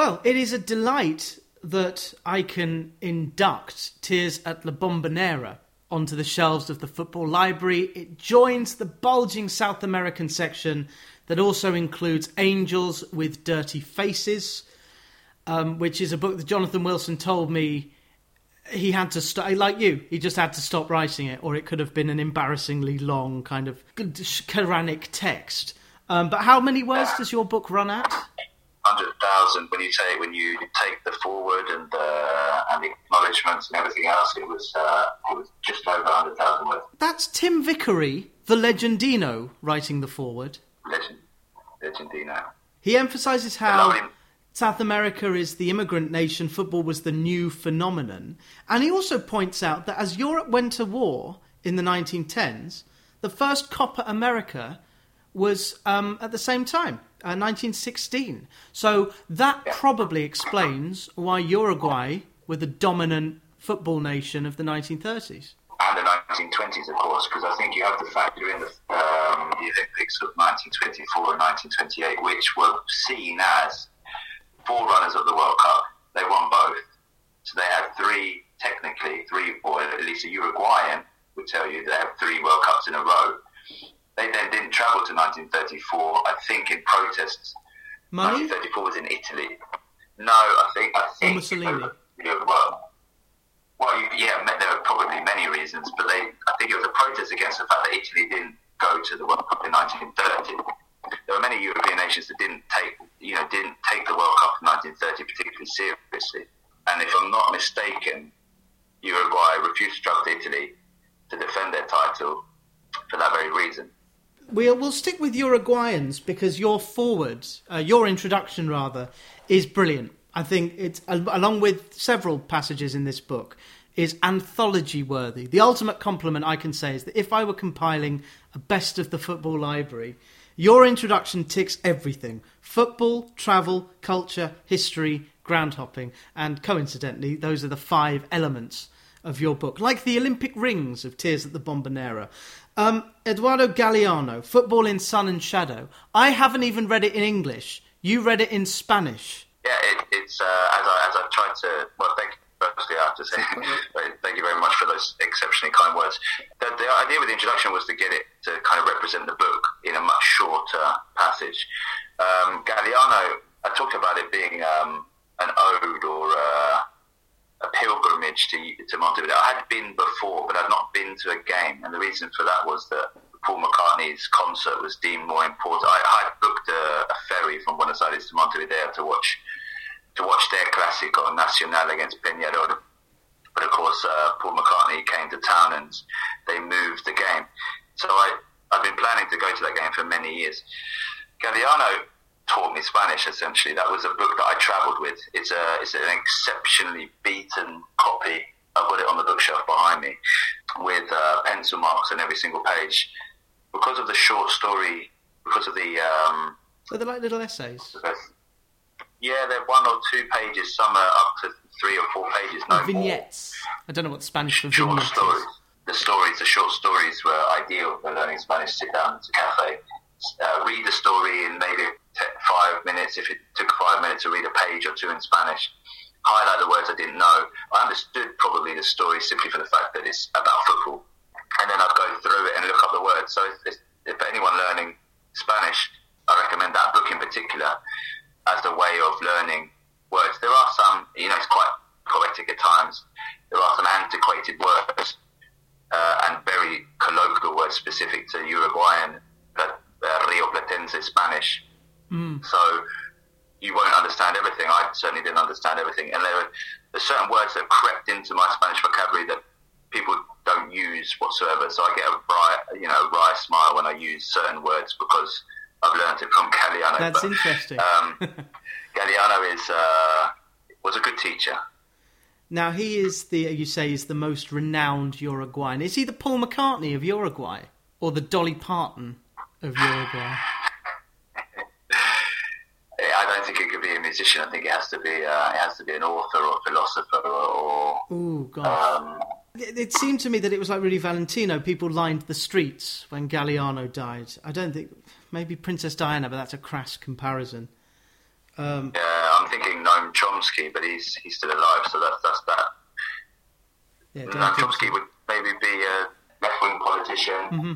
Well, it is a delight that I can induct Tears at La Bombonera onto the shelves of the Football Library. It joins the bulging South American section that also includes Angels with Dirty Faces, um, which is a book that Jonathan Wilson told me he had to stop. Like you, he just had to stop writing it, or it could have been an embarrassingly long kind of Quranic text. Um, but how many words does your book run at? Hundred thousand when you take when you take the foreword and uh, and the acknowledgements and everything else. It was uh, it was just over hundred thousand words. That's Tim Vickery, the Legendino, writing the foreword. Legend, Legendino. He emphasises how South America is the immigrant nation, football was the new phenomenon, and he also points out that as Europe went to war in the 1910s, the first Copa America was um, at the same time. 1916. Uh, so that probably explains why Uruguay were the dominant football nation of the 1930s. And the 1920s, of course, because I think you have to factor in the, um, the Olympics of 1924 and 1928, which were seen as forerunners of the World Cup. They won both. So they had three, technically, three, or at least a Uruguayan would tell you they have three World Cups in a row. They then didn't travel to 1934, I think, in protests. Money? 1934 was in Italy. No, I think. I think Mussolini. well, well, yeah, there are probably many reasons, but they, I think it was a protest against the fact that Italy didn't go to the World Cup in 1930. There were many European nations that didn't take, you know, didn't take the World Cup in 1930 particularly seriously. And if I'm not mistaken, Uruguay refused to travel to Italy to defend their title for that very reason. We'll, we'll stick with Uruguayans because your foreword, uh, your introduction rather, is brilliant. I think it's, along with several passages in this book, is anthology worthy. The ultimate compliment I can say is that if I were compiling a best of the football library, your introduction ticks everything football, travel, culture, history, ground hopping, and coincidentally, those are the five elements of your book, like the Olympic rings of Tears at the Bombonera. Um, Eduardo Galeano, Football in Sun and Shadow. I haven't even read it in English. You read it in Spanish. Yeah, it, it's uh, as I as I tried to. Well, thank you. Firstly, I have to say thank you very much for those exceptionally kind words. The, the idea with the introduction was to get it to kind of represent the book in a much shorter passage. Um, Galeano, I talked about it being um, an ode or. Uh, a pilgrimage to, to Montevideo. I had been before, but I'd not been to a game, and the reason for that was that Paul McCartney's concert was deemed more important. I, I booked a, a, ferry from Buenos Aires to Montevideo to watch to watch their Clásico Nacional against Peñarol. But of course, uh, Paul McCartney came to town and they moved the game. So I, I've been planning to go to that game for many years. Galeano taught me Spanish. Essentially, that was a book that I travelled with. It's a it's an exceptionally beaten copy. I've got it on the bookshelf behind me with uh, pencil marks on every single page because of the short story. Because of the um, so they're like little essays. Yeah, they're one or two pages. Some are up to three or four pages. No vignettes. More. I don't know what Spanish for short stories. Is. The stories, the short stories, were ideal for learning Spanish. Sit down at a cafe, uh, read the story in maybe five minutes, if it took five minutes to read a page or two in Spanish, highlight the words I didn't know. I understood probably the story simply for the fact that it's about football. And then I'd go through it and look up the words. So if, if anyone learning Spanish, I recommend that book in particular as a way of learning words. There are some, you know, it's quite poetic at times. There are some antiquated words uh, and very colloquial words specific to Uruguayan, uh, Rio Platense Spanish Mm. So you won't understand everything. I certainly didn't understand everything, and there are there's certain words that have crept into my Spanish vocabulary that people don't use whatsoever. So I get a bright, you know, wry smile when I use certain words because I've learned it from Galeano. That's but, interesting. um, Galeano is uh, was a good teacher. Now he is the you say is the most renowned Uruguayan. Is he the Paul McCartney of Uruguay or the Dolly Parton of Uruguay? Think it could be a musician. I think it has to be uh, it has to be an author or a philosopher or. Oh gosh. Um, it, it seemed to me that it was like Rudy Valentino. People lined the streets when Galeano died. I don't think maybe Princess Diana, but that's a crass comparison. Um, yeah, I'm thinking Noam Chomsky, but he's he's still alive, so that's that's that. Yeah, No, Dan Chomsky Gibson. would maybe be a left wing politician. Mm-hmm.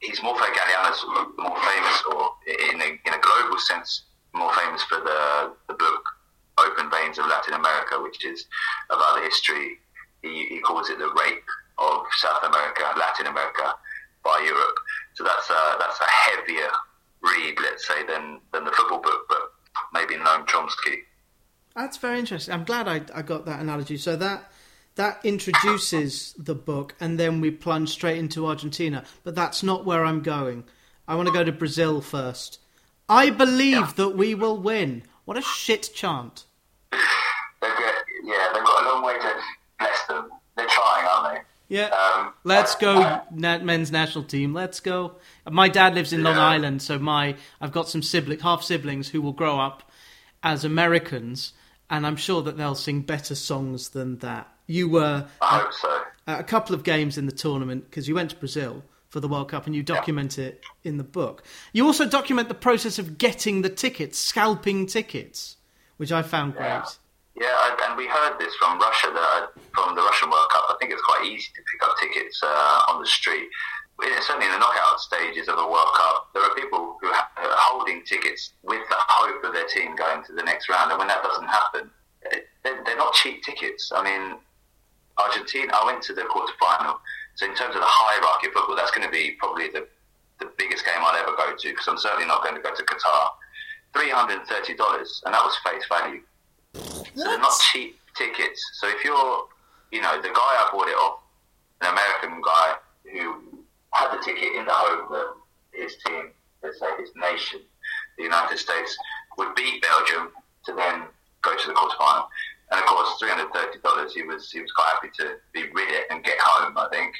He's more for Galeano's more famous, or in a, in a global sense, more famous for the the book Open Veins of Latin America, which is about the history. He, he calls it the rape of South America, Latin America, by Europe. So that's a, that's a heavier read, let's say, than than the football book, but maybe Noam Chomsky. That's very interesting. I'm glad I, I got that analogy. So that that introduces the book, and then we plunge straight into Argentina. But that's not where I'm going. I want to go to Brazil first. I believe Yeah. that we will win. What a shit chant. They've got, yeah, they've got a long way to bless them. They're trying, aren't they? Yeah. Um, Let's go, na- men's national team. Let's go. My dad lives in Long Island, so my I've got some sibling, half siblings who will grow up as Americans, and I'm sure that they'll sing better songs than that. You were I hope so. a couple of games in the tournament because you went to Brazil for the World Cup and you document it in the book. You also document the process of getting the tickets, scalping tickets, which I found Yeah. great. Yeah, I, and we heard this from Russia, that, from the Russian World Cup. I think it's quite easy to pick up tickets uh, on the street. Yeah, Certainly in the knockout stages of a World Cup, there are people who are holding tickets with the hope of their team going to the next round. And when that doesn't happen, they're, they're not cheap tickets. I mean, Argentina, I went to the quarterfinal. So in terms of the hierarchy of football, that's going to be probably the, the biggest game I'll ever go to because I'm certainly not going to go to Qatar. $330, and that was face value. So they're not cheap tickets. So if you're, you know, the guy I bought it off, an American guy who had the ticket in the hope that his team, let's say his nation, the United States, would beat Belgium to then go to the quarterfinal. And of course, three hundred thirty dollars. He was he was quite happy to be rid it and get home. I think.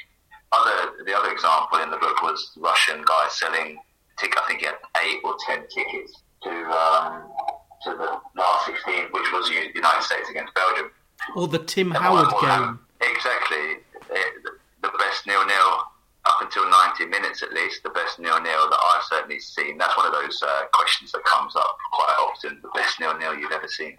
Other the other example in the book was the Russian guy selling ticket. I think he had eight or ten tickets to um, to the last sixteen, which was United States against Belgium. Or the Tim And Howard game. Exactly. Eh, the- best nil-nil up until 90 minutes at least, the best nil-nil that I've certainly seen. That's one of those uh, questions that comes up quite often. The best nil-nil you've ever seen.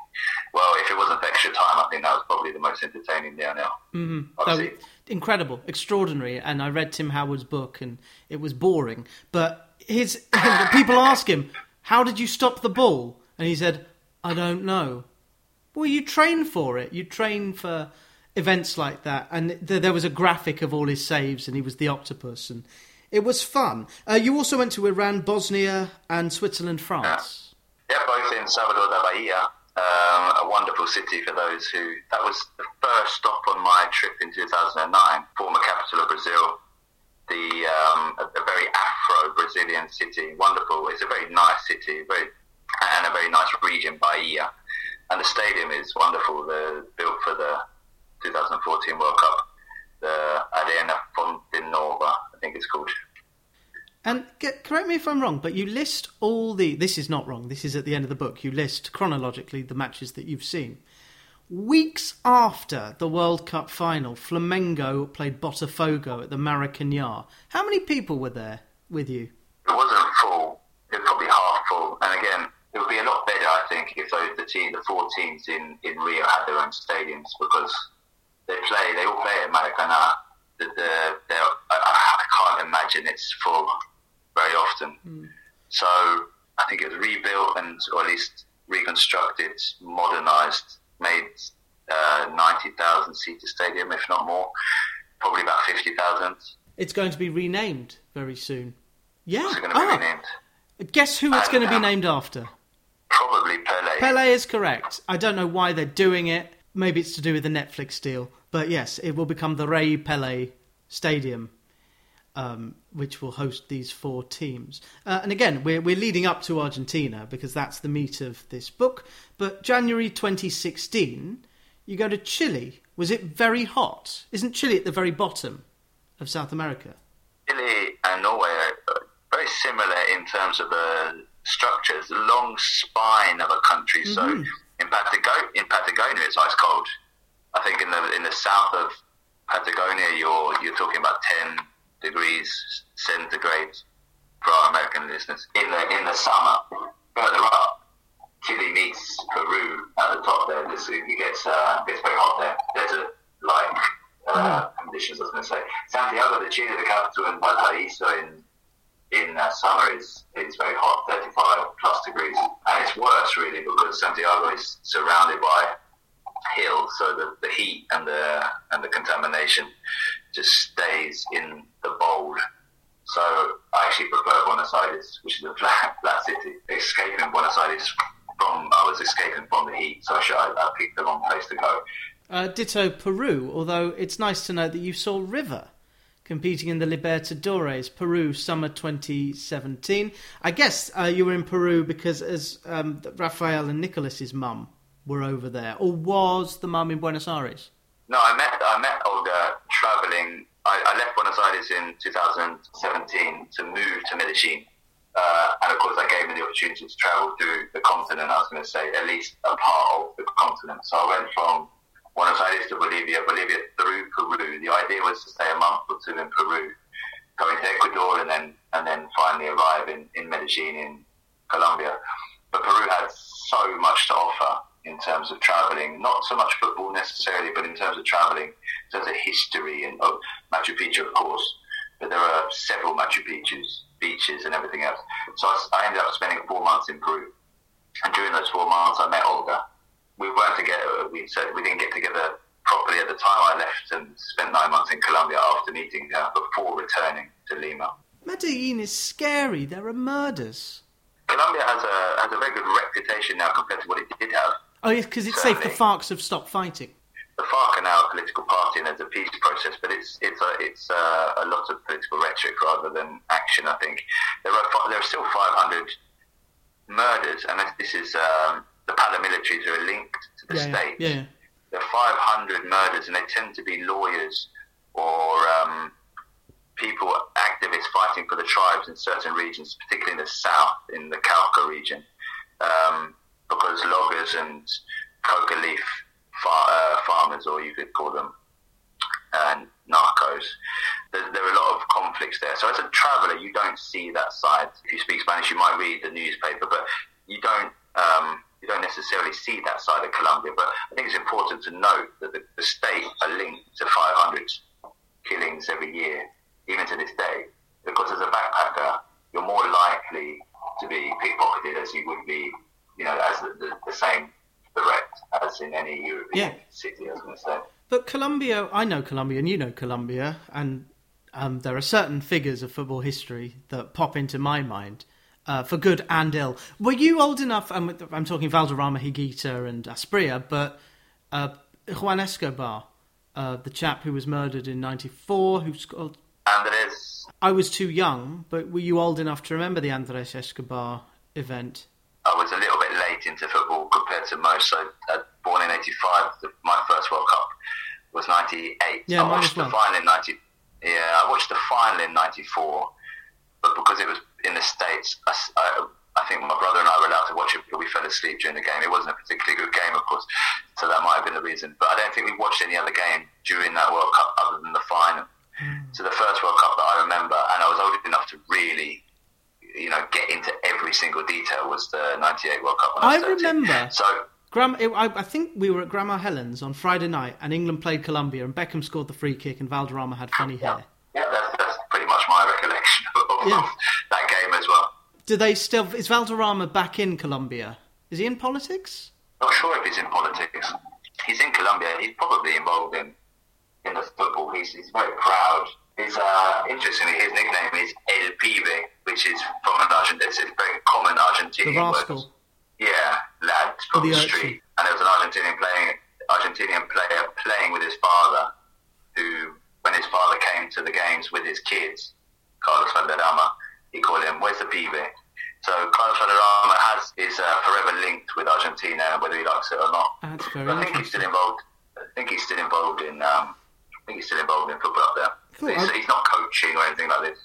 Well, if it wasn't extra time, I think that was probably the most entertaining nil-nil. Mm-hmm. I've So, incredible, extraordinary. And I read Tim Howard's book, and it was boring. But his people ask him, "How did you stop the ball?" And he said, "I don't know." Well, you train for it. You train for events like that. And th- there was a graphic of all his saves, and he was the octopus, and it was fun. Uh, you also went to Iran, Bosnia, and Switzerland, France. Yeah, both in Salvador da Bahia. Um, a wonderful city for those who. That was the first stop on my trip in 2009, former capital of Brazil. The um, a, a very Afro-Brazilian city, wonderful. It's a very nice city, very and a very nice region, Bahia. And the stadium is wonderful. The built for the 2014 World Cup, the Arena Fonte Nova, I think it's called. And get, correct me if I'm wrong, but you list all the. This is not wrong. This is at the end of the book. You list chronologically the matches that you've seen. Weeks after the World Cup final, Flamengo played Botafogo at the Maracanã. How many people were there with you? it wasn't full. It was probably half full. And again, it would be a lot better, I think, if those the team, the four teams in, in Rio had their own stadiums because they play, they all play at Maracanã. The, the, I, I can't imagine it's full very often. So I think it was rebuilt and, or at least reconstructed, modernised, made uh, 90,000 seater stadium, if not more. Probably about 50,000. It's going to be renamed very soon. Yeah. What's it going to be Ah, renamed? guess who it's going to be don't named after? Probably Pele. Pele is correct. I don't know why they're doing it. Maybe it's to do with the Netflix deal. But yes, it will become the Ray Pele Stadium, um, which will host these four teams. Uh, and again, we're, we're leading up to Argentina because that's the meat of this book. But January 2016, you go to Chile. Was it very hot? Isn't Chile at the very bottom of South America? Chile and Norway are very similar in terms of the structures, the long spine of a country. So Mhm. in, Patago- in Patagonia, it's ice cold. I think in the in the south of Patagonia, you're you're talking about ten degrees centigrade for our American listeners. In the in the summer, further up, Chile meets Peru at the top there. The uh, it's very hot there. Desert like uh, mm. conditions. I was going to say Santiago de Chile, the capital, and Valparaiso in in uh, summer is is very hot, 35 plus degrees, and it's worse really because Santiago is surrounded by so the, the heat and the and the contamination just stays in the bold. So I actually prefer Buenos Aires, which is a flat, flat city. Escaping Buenos Aires from I was escaping from the heat, so I, should, I, I picked the wrong place to go. Uh, ditto Peru, although it's nice to know that you saw River competing in the Libertadores, Peru, summer 2017. I guess uh, you were in Peru because as um, Rafael and Nicolas's mum were over there, or was the mum in Buenos Aires? No, I met I met Olga traveling. I, I left Buenos Aires in 2017 to move to Medellin. Uh, and of course, that gave me the opportunity to travel through the continent. I was going to say at least a part of the continent. So I went from Buenos Aires to Bolivia, Bolivia through Peru. The idea was to stay a month or two in Peru, go to Ecuador, and then and then finally arrive in, in Medellin in Colombia. But Peru had so much to offer in terms of traveling, not so much football necessarily, but in terms of traveling, in terms of history and oh, Machu Picchu, of course. But there are several Machu Picchu's, beaches and everything else. So I, I ended up spending four months in Peru. And during those four months, I met Olga we weren't together. We said we didn't get together properly at the time. I left and spent nine months in Colombia after meeting her before returning to Lima. Medellin is scary. There are murders. Colombia has a has a very good reputation now compared to what it did have. Oh, yes, because it's safe. The FARC have stopped fighting. The FARC are now a political party and there's a peace process, but it's it's a, it's a, a lot of political rhetoric rather than action. I think there are there are still 500 murders, and this is um, the paramilitaries are linked to the yeah, state. Yeah, yeah. There are 500 murders, and they tend to be lawyers or um, people, activists fighting for the tribes in certain regions, particularly in the south, in the Cauca region, um, because loggers and coca leaf far, uh, farmers, or you could call them and narcos. There, there, are a lot of conflicts there. So as a traveller, you don't see that side. If you speak Spanish, you might read the newspaper, but you don't um, you don't necessarily see that side of Colombia. But I think it's important to note that the, the state are linked to 500 killings every year, even to this day, because as a backpacker, you're more likely to be pickpocketed as you would be, you know, as the, the, the same threat as in any European yeah. city, I was going to say. But Colombia, I know Colombia, and you know Colombia, and um, there are certain figures of football history that pop into my mind uh, for good and ill. Were you old enough? I'm, I'm talking Valderrama, Higuita, and Asprilla, but uh, Juan Escobar, uh, the chap who was murdered in '94, who's called Andres. I was too young, but were you old enough to remember the Andres Escobar event? I was a little bit late into football compared to most. So, uh, born in '85, my first World Cup was '98. Yeah, I watched the final in '90. Yeah, I watched the final in '94, but because it was in the States, I, I, I, think my brother and I were allowed to watch it, but we fell asleep during the game. It wasn't a particularly good game, of course, so that might have been the reason. But I don't think we watched any other game during that World Cup other than the final. Mm. So the first World Cup that I remember, and I was old enough to really, you know, get into every single detail was the '98 World Cup. I, I remember. So. Graham, I, I think we were at Grandma Helen's on Friday night, and England played Colombia, and Beckham scored the free kick, and Valderrama had funny hair. Yeah, that's, that's pretty much my recollection of, yeah. that game as well. Do they still? Is Valderrama back in Colombia? Is he in politics? Not sure if he's in politics. He's in Colombia. He's probably involved in in the football. He's, he's very proud. He's uh, interestingly his nickname is El Pibe, which is from an Argentine. It's a very common Argentinian word. Yeah, lad from the, the street. And there was an Argentinian playing Argentinian player playing with his father, who when his father came to the games with his kids, Carlos Valderrama, he called him Where's the Pibe? So Carlos Valderrama has is uh, forever linked with Argentina, whether he likes it or not. That's very I think he's still involved. I think he's still involved in. Um, I think he's still involved in football up there. Cool. He's, he's, not coaching or anything like this.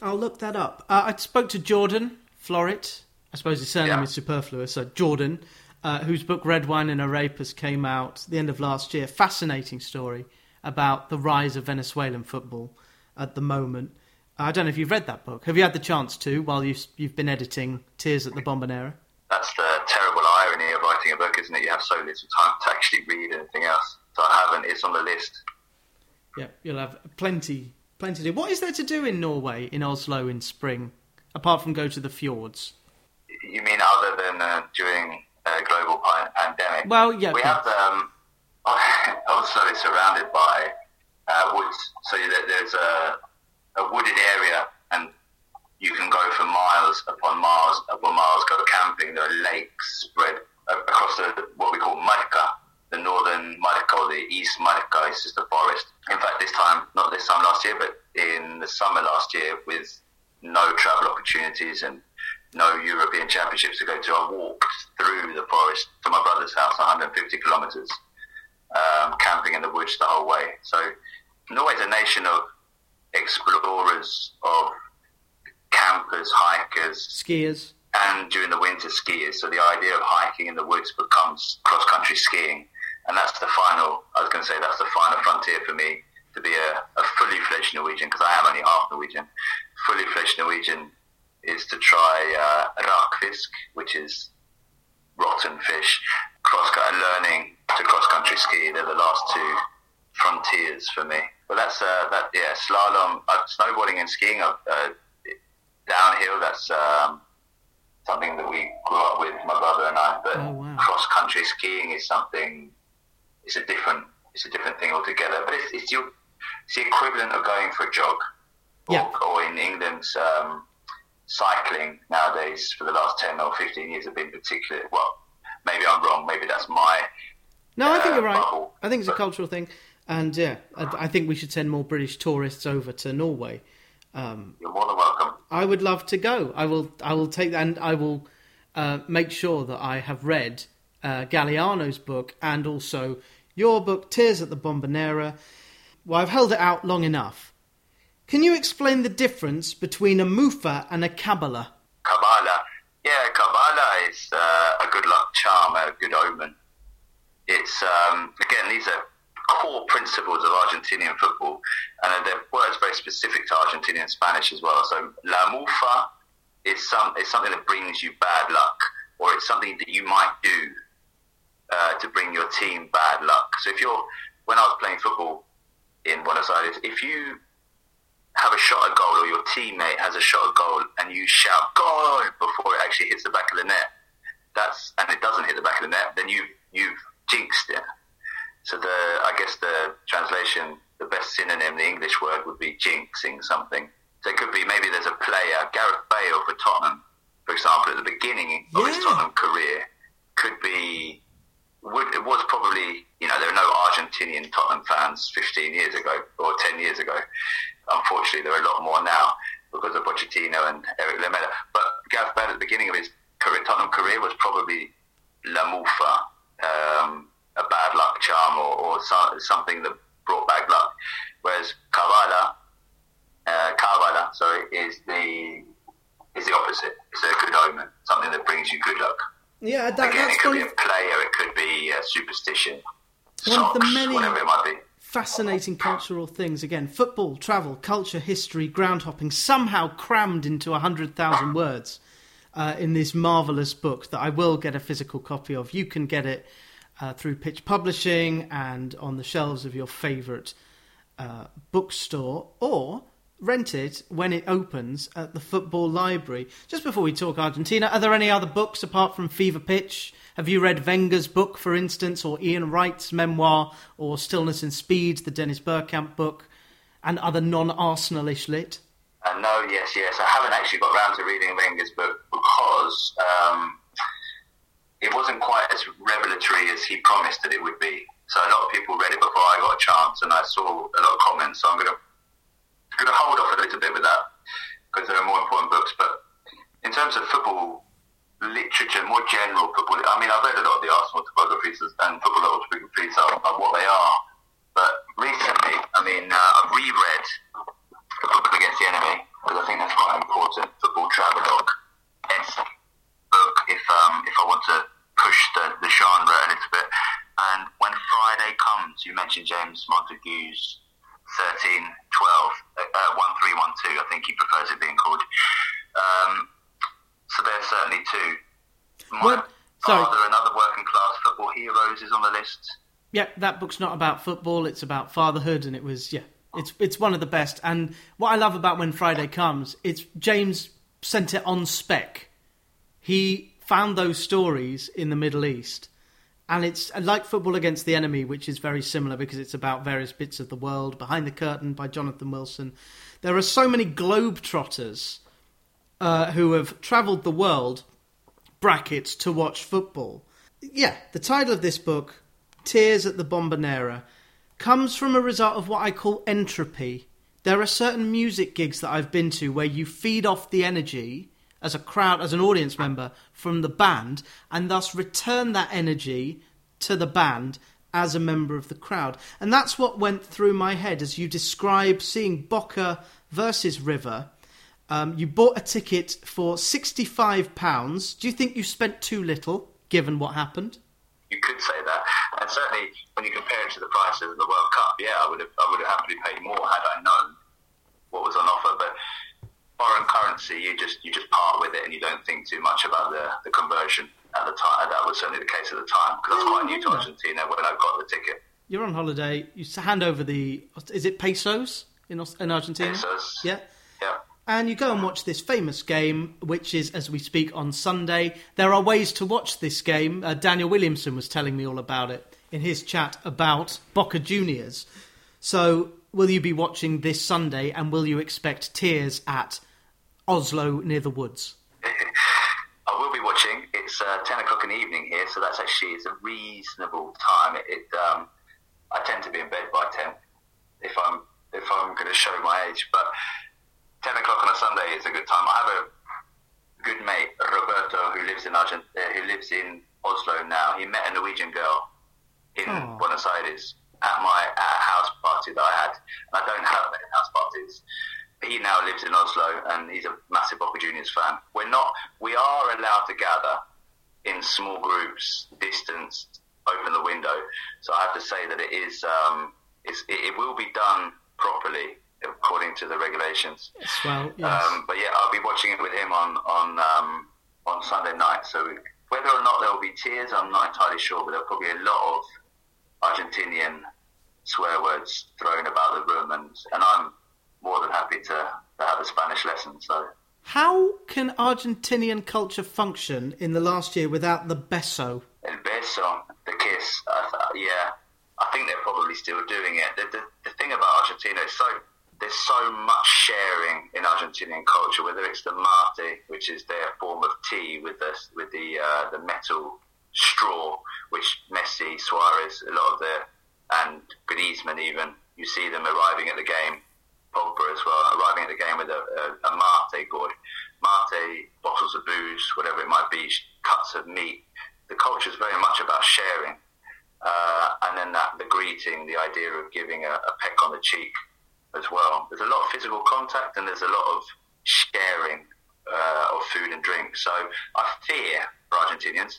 I'll look that up. Uh, I spoke to Jordan Florit. I suppose his surname yeah. is superfluous. So Jordan, uh, whose book Red Wine and Arepas came out the end of last year. Fascinating story about the rise of Venezuelan football at the moment. I don't know if you've read that book. Have you had the chance to while you've, you've been editing Tears at the Bombonera? That's the terrible irony of writing a book, isn't isn't it? You have so little time to actually read anything else. So I haven't. It's on the list. Yeah, you'll have plenty, plenty to do. What is there to do in Norway, in Oslo, in spring, apart from go to the fjords? You mean other than uh, during a global pandemic? Well, yeah. We have um, Oslo is surrounded by uh, woods, so that there's a, a wooded area, and you can go for miles upon miles upon miles, go camping. There are lakes spread across the what we call Marka, the northern Marka or the east Marka is just a forest. In fact, this time, not this time last year, but in the summer last year, with no travel opportunities and no European Championships to go to, I walked through the forest to my brother's house, 150 kilometres, um, camping in the woods the whole way. So Norway's a nation of explorers, of campers, hikers, skiers, and during the winter skiers. So the idea of hiking in the woods becomes cross country skiing, and that's the final. I was going to say that's the final frontier for me to be a, a fully fledged Norwegian because I am only half Norwegian. Fully fledged Norwegian is to try uh, rakfisk, which is rotten fish. Cross learning to cross country ski. They're the last two frontiers for me. But that's uh, that. Yeah, slalom, uh, snowboarding and skiing. Uh, downhill. That's um, something that we grew up with, my brother and I. But oh, wow. cross country skiing is something. It's a different. It's a different thing altogether. But it's, it's, your, it's the equivalent of going for a jog. Yeah. Or, or in England's um, cycling nowadays for the last ten or fifteen years have been particularly well. Maybe I'm wrong. Maybe that's my. No, I think uh, you're right. bubble. I think it's a cultural thing, and yeah, I, I think we should send more British tourists over to Norway. Um, You're more than welcome. I would love to go. I will. I will take that, and I will uh, make sure that I have read uh, Galeano's book and also your book, Tears at the Bombonera. Well, I've held it out long enough. Can you explain the difference between a mufa and a Kabbalah? Kabbalah. Yeah, Kabbalah is uh, a good luck charm, a good omen. It's, um, again, these are core principles of Argentinian football, and they're words very specific to Argentinian Spanish as well. So, la mufa is, some, is something that brings you bad luck, or it's something that you might do uh, to bring your team bad luck. So, if you're, when I was playing football in Buenos Aires, if you have a shot at goal or your teammate has a shot at goal and you shout goal before it actually hits the back of the net, that's and it doesn't hit the back of the net, then you you've jinxed it. So the I guess the translation, the best synonym, the English word would be jinxing something. So it could be maybe there's a player, Gareth Bale for Tottenham, for example, at the beginning of his Yeah. Tottenham career, could be would, it was probably, you know, there were no Argentinian Tottenham fans 15 years ago or 10 years ago. Unfortunately, there are a lot more now because of Pochettino and Eric Lamela. But Gareth Bale at the beginning of his career, Tottenham career was probably La Mufa, um, a bad luck charm or, or so, something that brought bad luck. Whereas Kavala, uh, Kavala, sorry, is the is the opposite. It's a good omen, something that brings you good luck. Yeah, that, Again, that's it could be a player, it could be a superstition, One of the socks, many- whatever it might be. Fascinating cultural things. Again, football, travel, culture, history, ground hopping, somehow crammed into 100,000 words uh, in this marvellous book that I will get a physical copy of. You can get it uh, through Pitch Publishing and on the shelves of your favourite uh, bookstore or rent it when it opens at the Football Library. Just before we talk Argentina, are there any other books apart from Fever Pitch? Have you read Wenger's book, for instance, or Ian Wright's memoir, or Stillness and Speed, the Dennis Bergkamp book, and other non-Arsenal-ish lit? Uh, no, yes, yes. I haven't actually got round to reading Wenger's book because um, it wasn't quite as revelatory as he promised that it would be. So a lot of people read it before I got a chance, and I saw a lot of comments. So I'm going to going to hold off a little bit with that because there are more important books. But in terms of football literature, more general football, I mean, I've read a lot of the Arsenal autobiographies and football autobiographies are, are what they are. But recently, I mean, uh, I've reread the Football Against the Enemy because I think that's quite an important football travelogue esque book if um, if I want to push the, the genre a little bit. And when Friday comes, you mentioned James Montague's 13, 12, uh, 1312, I think he prefers it being called. Um, so there's certainly two. My What- sorry. father, another working class Football Heroes is on the list. Yeah, that book's not about football; it's about fatherhood, and it was yeah, it's it's one of the best. And what I love about when Friday comes, it's James sent it on spec. He found those stories in the Middle East, and it's like Football Against the Enemy, which is very similar because it's about various bits of the world. Behind the Curtain by Jonathan Wilson. There are so many globetrotters uh, who have travelled the world brackets to watch football. Yeah, the title of this book, Tears at the Bombonera, comes from a result of what I call entropy. There are certain music gigs that I've been to where you feed off the energy as a crowd, as an audience member from the band, and thus return that energy to the band as a member of the crowd. And that's what went through my head as you describe seeing Boca versus River. Um, you bought a ticket for £65. Do you think you spent too little, given what happened? You could say that. And certainly, when you compare it to the prices of the World Cup, yeah, I would have, I would have happily paid more had I known what was on offer. But foreign currency, you just you just part with it and you don't think too much about the, the conversion at the time. That was certainly the case at the time because I was quite new to Argentina when I got the ticket. You're on holiday. You hand over the is it pesos in in Argentina? Pesos. Yeah. Yeah. And you go and watch this famous game, which is as we speak on Sunday. There are ways to watch this game. Uh, Daniel Williamson was telling me all about it in his chat about Boca Juniors. So, will you be watching this Sunday, and will you expect tears at Oslo near the woods? I will be watching. It's uh, ten o'clock in the evening here, so that's actually it's a reasonable time. It, it um, I tend to be in bed by ten if I'm if I'm going to show my age, but ten o'clock on a Sunday is a good time. I have a good mate Roberto who lives in Argent- uh, who lives in Oslo now. He met a Norwegian girl in Oh. Buenos Aires at my at a house party that I had. And I don't have many house parties. He now lives in Oslo and he's a massive Boca Juniors fan. We're not. We are allowed to gather in small groups, distanced, open the window. So I have to say that it is. Um, it's, it, it will be done properly according to the regulations. Well, yes. Um, but yeah, I'll be watching it with him on on um, on Sunday night. So whether or not there will be tears, I'm not entirely sure. But there'll probably be a lot of Argentinian swear words thrown about the room, and and I'm more than happy to, to have a Spanish lesson. So How can Argentinian culture function in the last year without the beso? El beso, the kiss. Th- yeah, I think they're probably still doing it. The, the, the thing about Argentina is so there's so much sharing in Argentinian culture. Whether it's the mate, which is their form of tea with the with the uh, the metal straw, which Messi, Suarez, a lot of the and Griezmann even you see them arriving at the game. Pogba as well, arriving at the game with a, a, a mate gourd, mate bottles of booze, whatever it might be, cuts of meat. The culture is very much about sharing, uh, and then that the greeting, the idea of giving a, a peck on the cheek as well. There's a lot of physical contact, and there's a lot of sharing uh, of food and drink. So I fear for Argentinians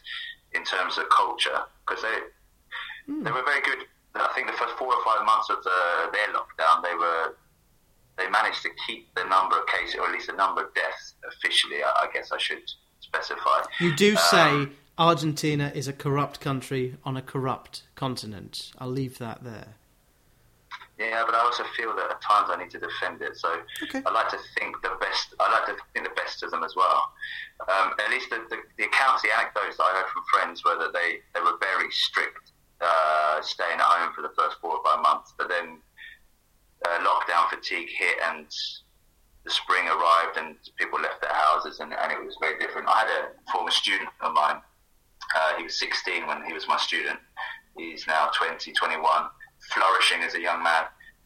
in terms of culture because they they were very good. I think the first four or five months of the, their lockdown, they were they managed to keep the number of cases, or at least the number of deaths officially. I, I guess I should specify. You do Um, say Argentina is a corrupt country on a corrupt continent. I'll leave that there. Yeah, but I also feel that at times I need to defend it. So Okay. I like to think the best. I like to think the best of them as well. Um, at least the, the, the accounts, the anecdotes that I heard from friends were that they, they were very strict, uh, staying at home for the first four or five months. But then uh, lockdown fatigue hit and the spring arrived and people left their houses and, and it was very different. I had a former student of mine. Uh, he was 16 when he was my student. He's now 20, 21, flourishing as a young man.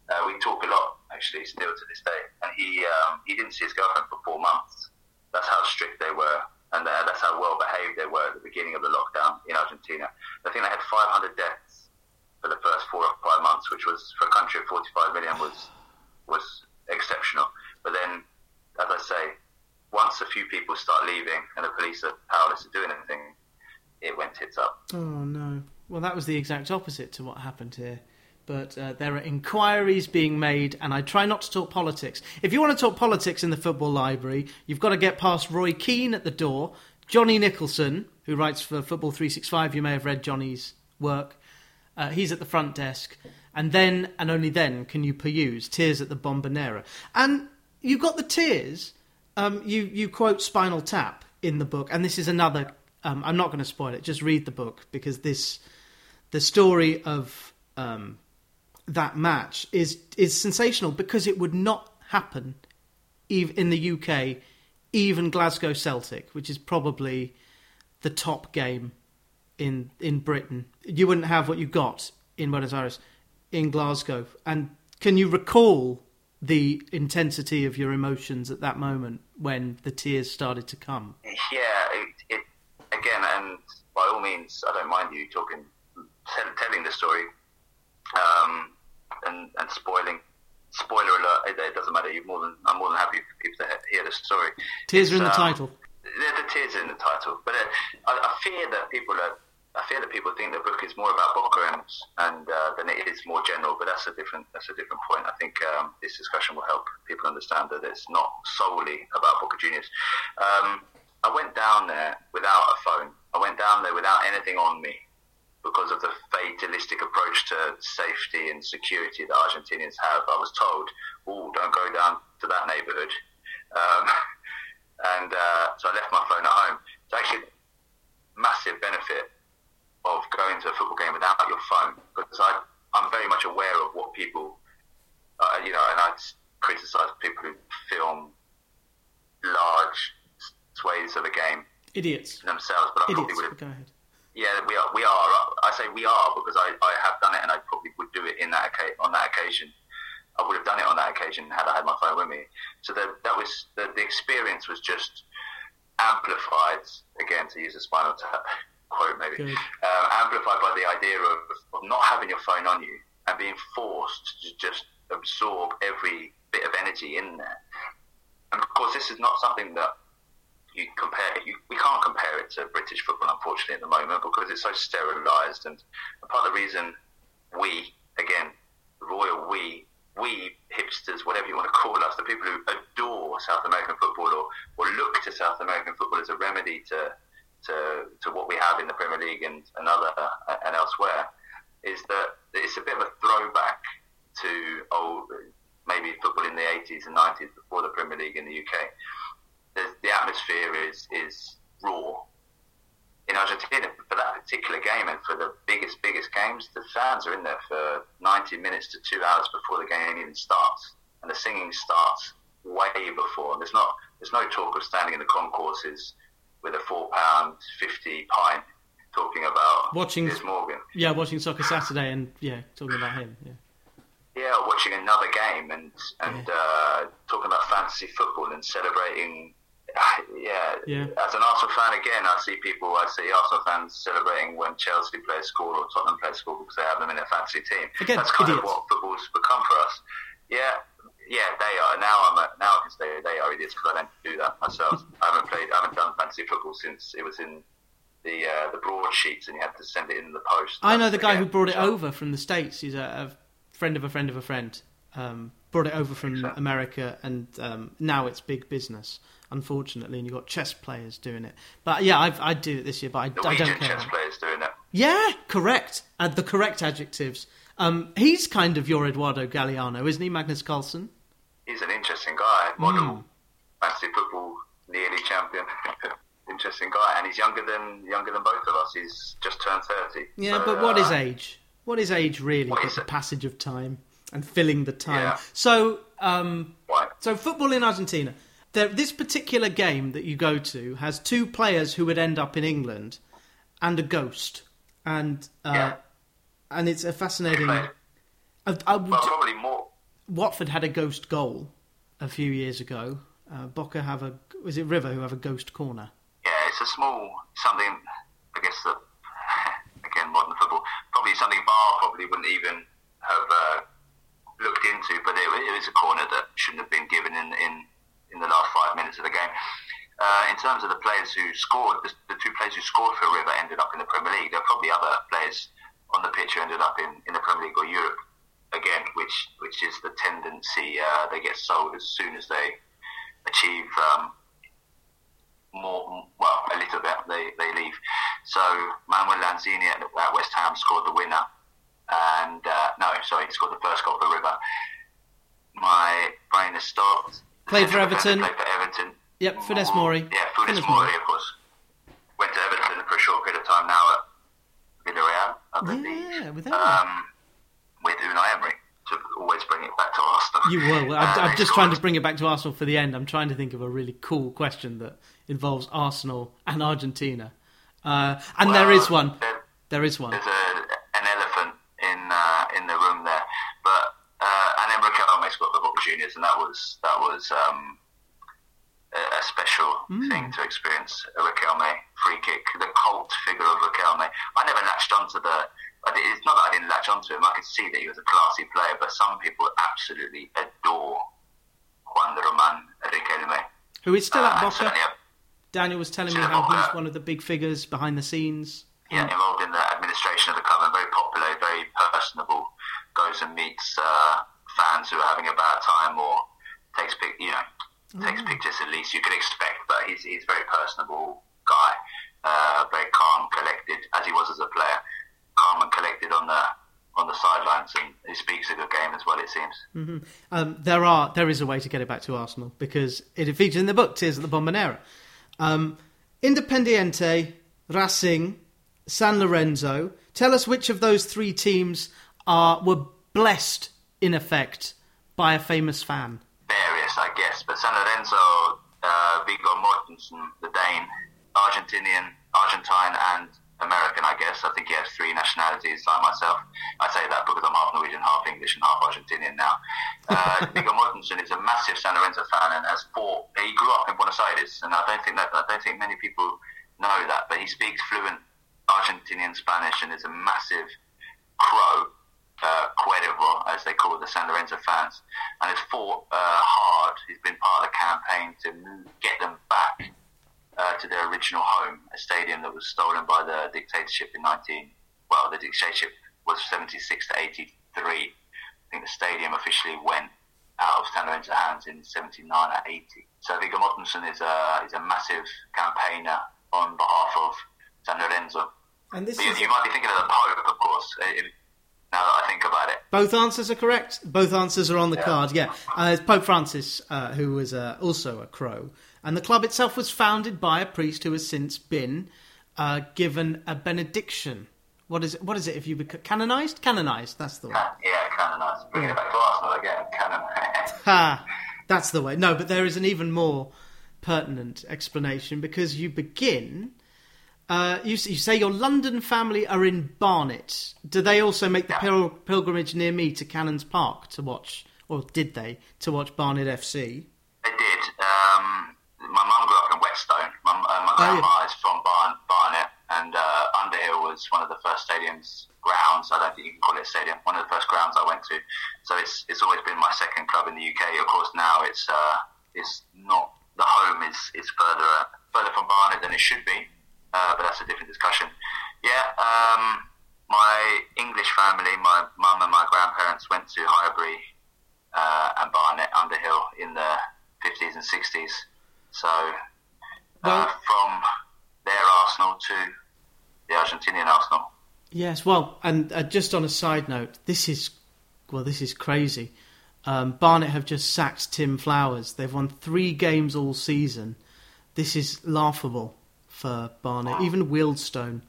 Uh, we talk a lot, actually, still to this day. And he um, he didn't see his girlfriend for four months. That's how strict they were, and uh, that's how well behaved they were at the beginning of the lockdown in Argentina. I think they had 500 deaths for the first four or five months, which was for a country of 45 million was was exceptional. But then, as I say, once a few people start leaving and the police are powerless to do anything, it went tits up. Oh no. Well, that was the exact opposite to what happened here. But uh, there are inquiries being made, and I try not to talk politics. If you want to talk politics in the football library, you've got to get past Roy Keane at the door Johnny Nicholson, who writes for Football 365, you may have read Johnny's work. Uh, he's at the front desk. And then, and only then, can you peruse Tears at the Bombonera. And you've got the tears. Um, you, you quote Spinal Tap in the book, and this is another. Um, I'm not going to spoil it. Just read the book because this, the story of um, that match is is sensational because it would not happen, in the UK, even Glasgow Celtic, which is probably the top game in in Britain. You wouldn't have what you got in Buenos Aires, in Glasgow. And can you recall the intensity of your emotions at that moment when the tears started to come? Yeah, it, it, again, and by all means, I don't mind you talking, telling the story, um, and, and spoiling. Spoiler alert! It, it, doesn't matter. More than I'm more than happy for people to hear the story. Tears it's, are in the um, title. The, the tears are in the title, but uh, I, I fear that people are I fear that people think the book is more about Boca and, and uh, than it is more general, but that's a different that's a different point. I think um, this discussion will help people understand that it's not solely about Boca Juniors. Um, I went down there without a phone. I went down there without anything on me because of the fatalistic approach to safety and security that Argentinians have. I was told, "Oh, don't go down to that neighbourhood," um, and uh, so I left my phone at home. It's actually massive benefit of going to a football game without your phone because I, I'm very much aware of what people, uh, you know, and I criticise people who film large swathes of a game. Idiots. Themselves, but I Idiots. probably would have. Go ahead. Yeah, we are. We are. I say we are because I, I have done it, and I probably would do it in that on that occasion. I would have done it on that occasion had I had my phone with me. So that that was the, the experience was just amplified again to use a spinal tap quote maybe, uh, amplified by the idea of, of not having your phone on you and being forced to just absorb every bit of energy in there. And of course, this is not something that you compare. You, we can't compare it to British football, unfortunately, at the moment because it's so sterilised. And part of the reason we, again, royal we, we hipsters, whatever you want to call us, the people who adore South American football or, or look to South American football as a remedy to to, to what we have in the Premier League and, and other uh, and elsewhere is that it's a bit of a throwback to old maybe football in the 80s and 90s before the Premier League in the UK. The, the atmosphere is is raw. In Argentina, for that particular game and for the biggest, biggest games, the fans are in there for 90 minutes to two hours before the game even starts. And the singing starts way before. There's not, there's no talk of standing in the concourses with a four pound fifty pint talking about watching Piers Morgan. Yeah, watching Soccer Saturday and yeah, talking about him. Yeah. Yeah, watching another game and and yeah. uh, talking about fantasy football and celebrating. Yeah, yeah. As an Arsenal fan, again, I see people. I see Arsenal fans celebrating when Chelsea players score or Tottenham players score because they have them in their fantasy team. Again, That's kind idiots. of what football's become for us. Yeah, yeah, they are. Now I'm a, now I can say they are idiots because I don't do that myself. I haven't played, I haven't done fantasy football since it was in the uh, the broadsheets and you had to send it in the post. I know the guy who brought it over from the states. He's a, a friend of a friend of a friend. Um, brought it over from exactly. America, and um, now it's big business. Unfortunately, and you've got chess players doing it. But yeah, I've, I do it this year, but I, I don't care. chess players doing it. Yeah, correct. Uh, the correct adjectives. Um, he's kind of your Eduardo Galeano, isn't he, Magnus Carlsen? He's an interesting guy. Model, mm. fantasy football, nearly champion. interesting guy, and he's younger than younger than both of us. He's just turned thirty. Yeah, so, but what uh, is age? What is age really? But the passage of time and filling the time. Yeah. So, um, so football in Argentina. There, this particular game that you go to has two players who would end up in England, and a ghost, and uh, yeah and it's a fascinating. I, I would, well, probably more. Watford had a ghost goal a few years ago. Uh, Boca have a was it River who have a ghost corner? Yeah, it's a small something. I guess that again modern football probably something VAR probably wouldn't even have uh, looked into, but it, it was a corner that shouldn't have been given in in, in the last five minutes of the game. Uh, in terms of the players who scored, the, the, two players who scored for River ended up in the Premier League. There are probably other players on the pitch who ended up in, in the Premier League or Europe again, which which is the tendency. Uh, they get sold as soon as they achieve um, more, well, a little bit. They they leave. So Manuel Lanzini at, at West Ham scored the winner, and uh, no, sorry, he scored the first goal for River. My brain has stopped. Played for Everton. Played for Everton. Yep, Funes Mori. Yeah, Funes, Funes Mori, of course. Went to Everton for a short period of time now at Villarreal, I believe. Yeah, with that. Um, with Unai Emery to always bring it back to Arsenal. You will. Uh, I'm, I'm just trying to bring it back to Arsenal for the end. I'm trying to think of a really cool question that involves Arsenal and Argentina. Uh, and there Well, is one. there- There is one. There's a, an elephant in uh, in the room there, but uh, and then Riquelme's got the Boca Juniors, and that was that was um, a, a special Hmm. thing to experience. A Riquelme free kick, the cult figure of Riquelme. I never latched onto the. I It's not that I didn't latch onto him. I could see that he was a classy player, but some people absolutely adore Juan de Roman Riquelme. Who is still Uh, at Boca. Daniel was telling me how he's one of the big figures behind the scenes. yeah, involved in the administration of the club and very popular, very personable. Goes and meets uh, fans who are having a bad time or takes pic, you know, takes pictures at least you could expect. But he's he's a very personable guy, uh, very calm, collected as he was as a player, calm and collected on the on the sidelines, and he speaks a good game as well. It seems. Um, there are there is a way to get it back to Arsenal because it features in the book Tears at the Bombonera. Um, Independiente, Racing, San Lorenzo. Tell us which of those three teams are were blessed in effect by a famous fan. various, I guess. But San Lorenzo, uh, Viggo Mortensen, the Dane, Argentinian, Argentine, and American, I guess. I think he has three nationalities, like myself. I say that because I'm half Norwegian, half English, and half Argentinian now. Uh, Viggo Mortensen is a massive San Lorenzo fan and has fought. He grew up in Buenos Aires, and I don't think that I don't think many people know that. But he speaks fluent Argentinian Spanish and is a massive crow uh, Cuervo, as they call the San Lorenzo fans, and has fought uh, hard. He's been part of the campaign to move, get them back uh, to their original home, a stadium that was stolen by the dictatorship in 19. Well, the dictatorship was 76 to 83. I think the stadium officially went out of San Lorenzo hands in 79 or 80. So Viggo Mortensen is a, is a massive campaigner on behalf of San Lorenzo. And this you, is you might be thinking of the Pope, of course, if, now that I think about it. both answers are correct. Both answers are on the card. Yeah, uh, it's Pope Francis, uh, who was uh, also a crow, and the club itself was founded by a priest who has since been uh, given a benediction. What is it? What is it? If you become canonized, canonized. That's the one. Yeah, canonised. Bringing it back to Arsenal again. Canon. Ha! That's the way. No, but there is an even more pertinent explanation because you begin. Uh, you, you say your London family are in Barnet. Do they also make the Yeah. pil- pilgrimage near me to Canons Park to watch, or did they, to watch Barnet FC? They did. Um, my mum grew up in My, uh, my Oh, yeah. is from Barn, Barnet, and uh, Underhill was one of the first stadiums, grounds. I don't think you can call it a stadium. One of the first grounds I went to. So it's it's always been my second club in the UK. Of course, now it's uh, it's not the home is is further further from Barnet than it should be. Uh, but that's a different discussion. Yeah. Um, my English family, my mum and my grandparents went to Highbury uh, and Barnet Underhill in the 50s and 60s. So uh, from their Arsenal to the Argentinian Arsenal. Yes, well, and uh, just on a side note, this is well, this is crazy. Um, Barnet have just sacked Tim Flowers. They've won three games all season. This is laughable for Barnet. Even Wealdstone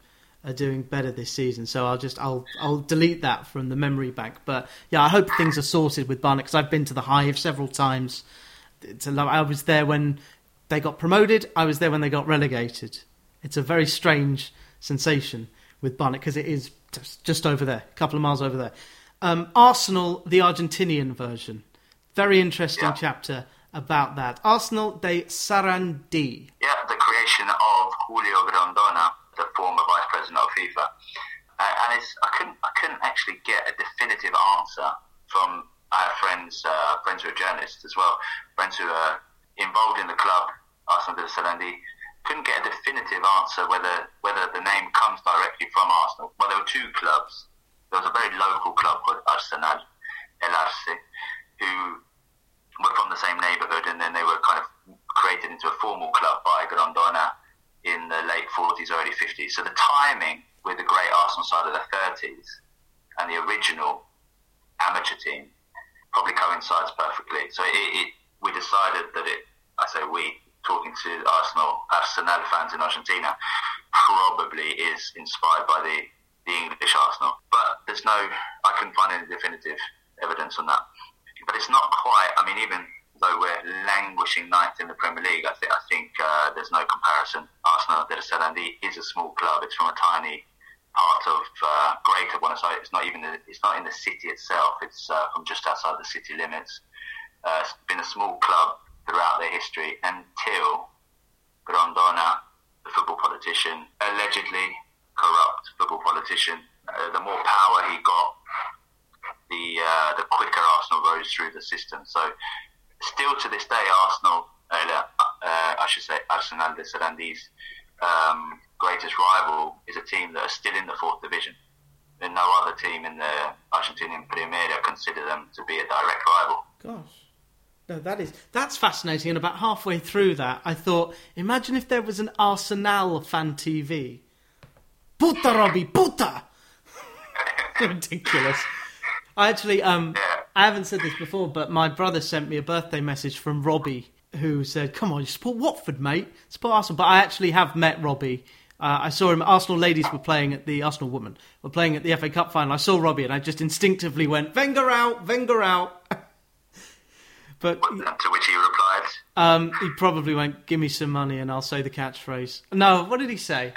are doing better this season. So I'll just I'll I'll delete that from the memory bank. But yeah, I hope things are sorted with Barnet because I've been to the Hive several times. It's a I was there when they got promoted. I was there when they got relegated. It's a very strange sensation with Barnet because it is just, over there, a couple of miles over there. Um, Arsenal, the Argentinian version. Very interesting Yeah. chapter about that. Arsenal de Sarandi. Yeah, the creation of Julio Grondona, the former vice president of FIFA. Uh, and it's, I couldn't, I couldn't actually get a definitive answer from our friends, uh, friends who are journalists as well, friends who are involved in the club, Arsenal de Sarandi. Couldn't get a definitive answer whether whether the name comes directly from Arsenal. Well, there were two clubs. There was a very local club called Arsenal El Arce, who were from the same neighbourhood, and then they were kind of created into a formal club by Grondona in the late 40s, early 50s. So the timing with the great Arsenal side of the 30s and the original amateur team probably coincides perfectly. So it, it, we decided that it, I say we, talking to Arsenal, Arsenal fans in Argentina, probably is inspired by the, the English Arsenal. But there's no, I couldn't find any definitive evidence on that. But it's not quite, I mean, even though we're languishing ninth in the Premier League, I, I think uh, there's no comparison. Arsenal de Sarandí is a small club. It's from a tiny part of uh, Greater Buenos Aires. It's not even the, it's not in the city itself. It's uh, from just outside the city limits. Uh, it's been a small club throughout their history until Grondona, the football politician, allegedly corrupt football politician. Uh, the more power he got, the uh, the quicker Arsenal rose through the system. So, still to this day, Arsenal, uh, I should say, Arsenal de Sarandí's um, greatest rival is a team that are still in the fourth division. And no other team in the Argentinian Primera consider them to be a direct rival. Gosh. No, that is that's fascinating. And about halfway through that, I thought, imagine if there was an Arsenal fan TV. Puta, Robbie, puta! Ridiculous. I actually, um, I haven't said this before, but my brother sent me a birthday message from Robbie who said, "Come on, you support Watford, mate. Support Arsenal." But I actually have met Robbie. Uh, I saw him. Arsenal ladies were playing at the Arsenal women were playing at the FA Cup final. I saw Robbie, and I just instinctively went, "Wenger out, Wenger out." but to which he replied, um, he probably went, "Give me some money, and I'll say the catchphrase." No, what did he say?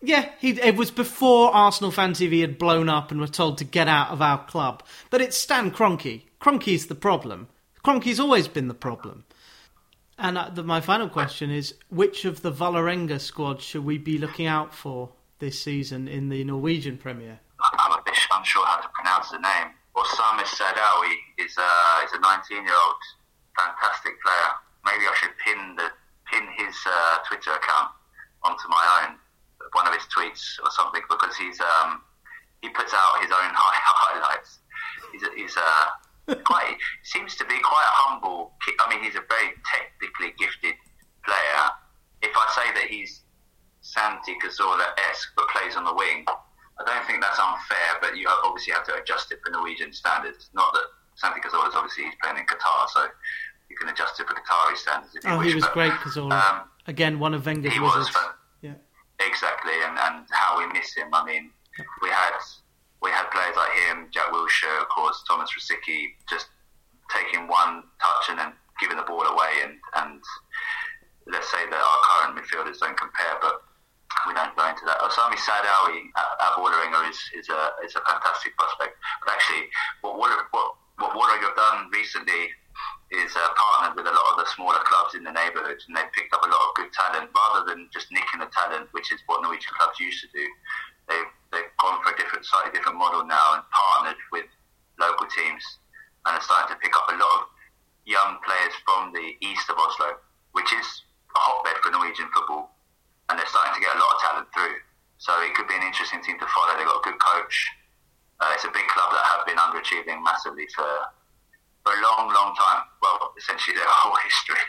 Yeah, he, it was before Arsenal Fan TV had blown up and were told to get out of our club. But it's Stan Kroenke. Kroenke's the problem. Kroenke's always been the problem. And uh, the, my final question is: Which of the Vålerenga squad should we be looking out for this season in the Norwegian Premier? I'm a bit unsure how to pronounce the name. Osame Sahraoui is a is a 19 year old fantastic player. Maybe I should pin the pin his uh, Twitter account onto my own one of his tweets or something because he's um, he puts out his own high, highlights. He's a, he's a quite seems to be quite a humble. I mean, he's a very technically gifted player. If I say that he's Santi Cazorla esque but plays on the wing, I don't think that's unfair. But you obviously have to adjust it for Norwegian standards. Not that Santi Cazorla is obviously he's playing in Qatar, so you can adjust it for Qatari standards. If you oh, wish, he was but, great, Cazorla. Um, Again, one of Wenger's he wizards. Was, yeah. Exactly, and, and how we miss him. I mean, we had we had players like him, Jack Wilshere, of course, Thomas Rosicky, just taking one touch and then giving the ball away. And, and let's say that our current midfielders don't compare, but we don't go into that. Osame Sahraoui at, at Vålerenga is, is, a, is a fantastic prospect. But actually, what, what, what, Vålerenga have done recently is uh, partnered with a lot of the smaller clubs in the neighbourhood, and they've picked up a lot of good talent rather than just nicking the talent, which is what Norwegian clubs used to do. They've they've gone for a different, slightly different model now, and partnered with local teams, and are starting to pick up a lot of young players from the east of Oslo, which is a hotbed for Norwegian football, and they're starting to get a lot of talent through. So it could be an interesting team to follow. They've got a good coach. Uh, it's a big club that have been underachieving massively for for a long, long time. Well, essentially their whole history.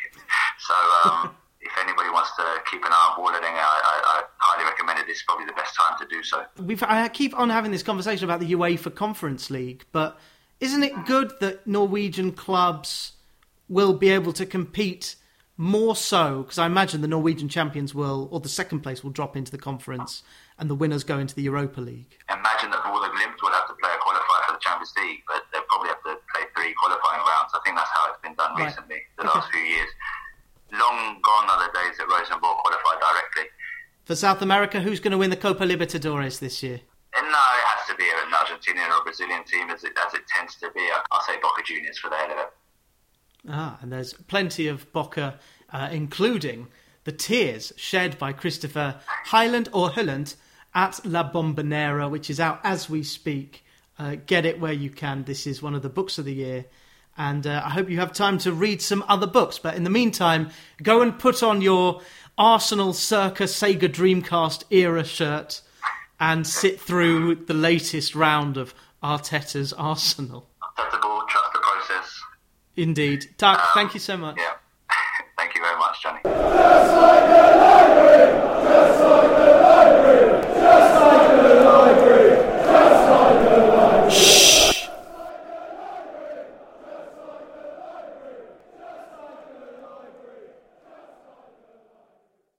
so um, if anybody wants to keep an eye on Vålerenga, I, I, I highly recommend it. It's probably the best time to do so. We've, I keep on having this conversation about the UEFA Conference League, but isn't it good that Norwegian clubs will be able to compete more so? Because I imagine the Norwegian champions will, or the second place will drop into the conference, and the winners go into the Europa League. Imagine that Vålerenga Glimt will have to play a qualifier for the Champions League, but they'll probably have to play three qualifying rounds. I think that's how it's been done Right. recently, the Okay. last few years. Long gone are the days that Rosenborg qualified directly. For South America, who's going to win the Copa Libertadores this year? And no, it has to be an Argentinian or Brazilian team, as it, as it tends to be. I'll say Boca Juniors for the hell of it. Ah, and there's plenty of Boca, uh, including the tears shed by Christopher Highland or Hilland at La Bombonera, which is out as we speak. Uh, get it where you can. This is one of the books of the year. And uh, I hope you have time to read some other books. But in the meantime, go and put on your Arsenal circa Sega Dreamcast era shirt and sit through the latest round of Arteta's Arsenal. Indeed. Doug. um, thank you so much. Yeah. thank you very much, Johnny.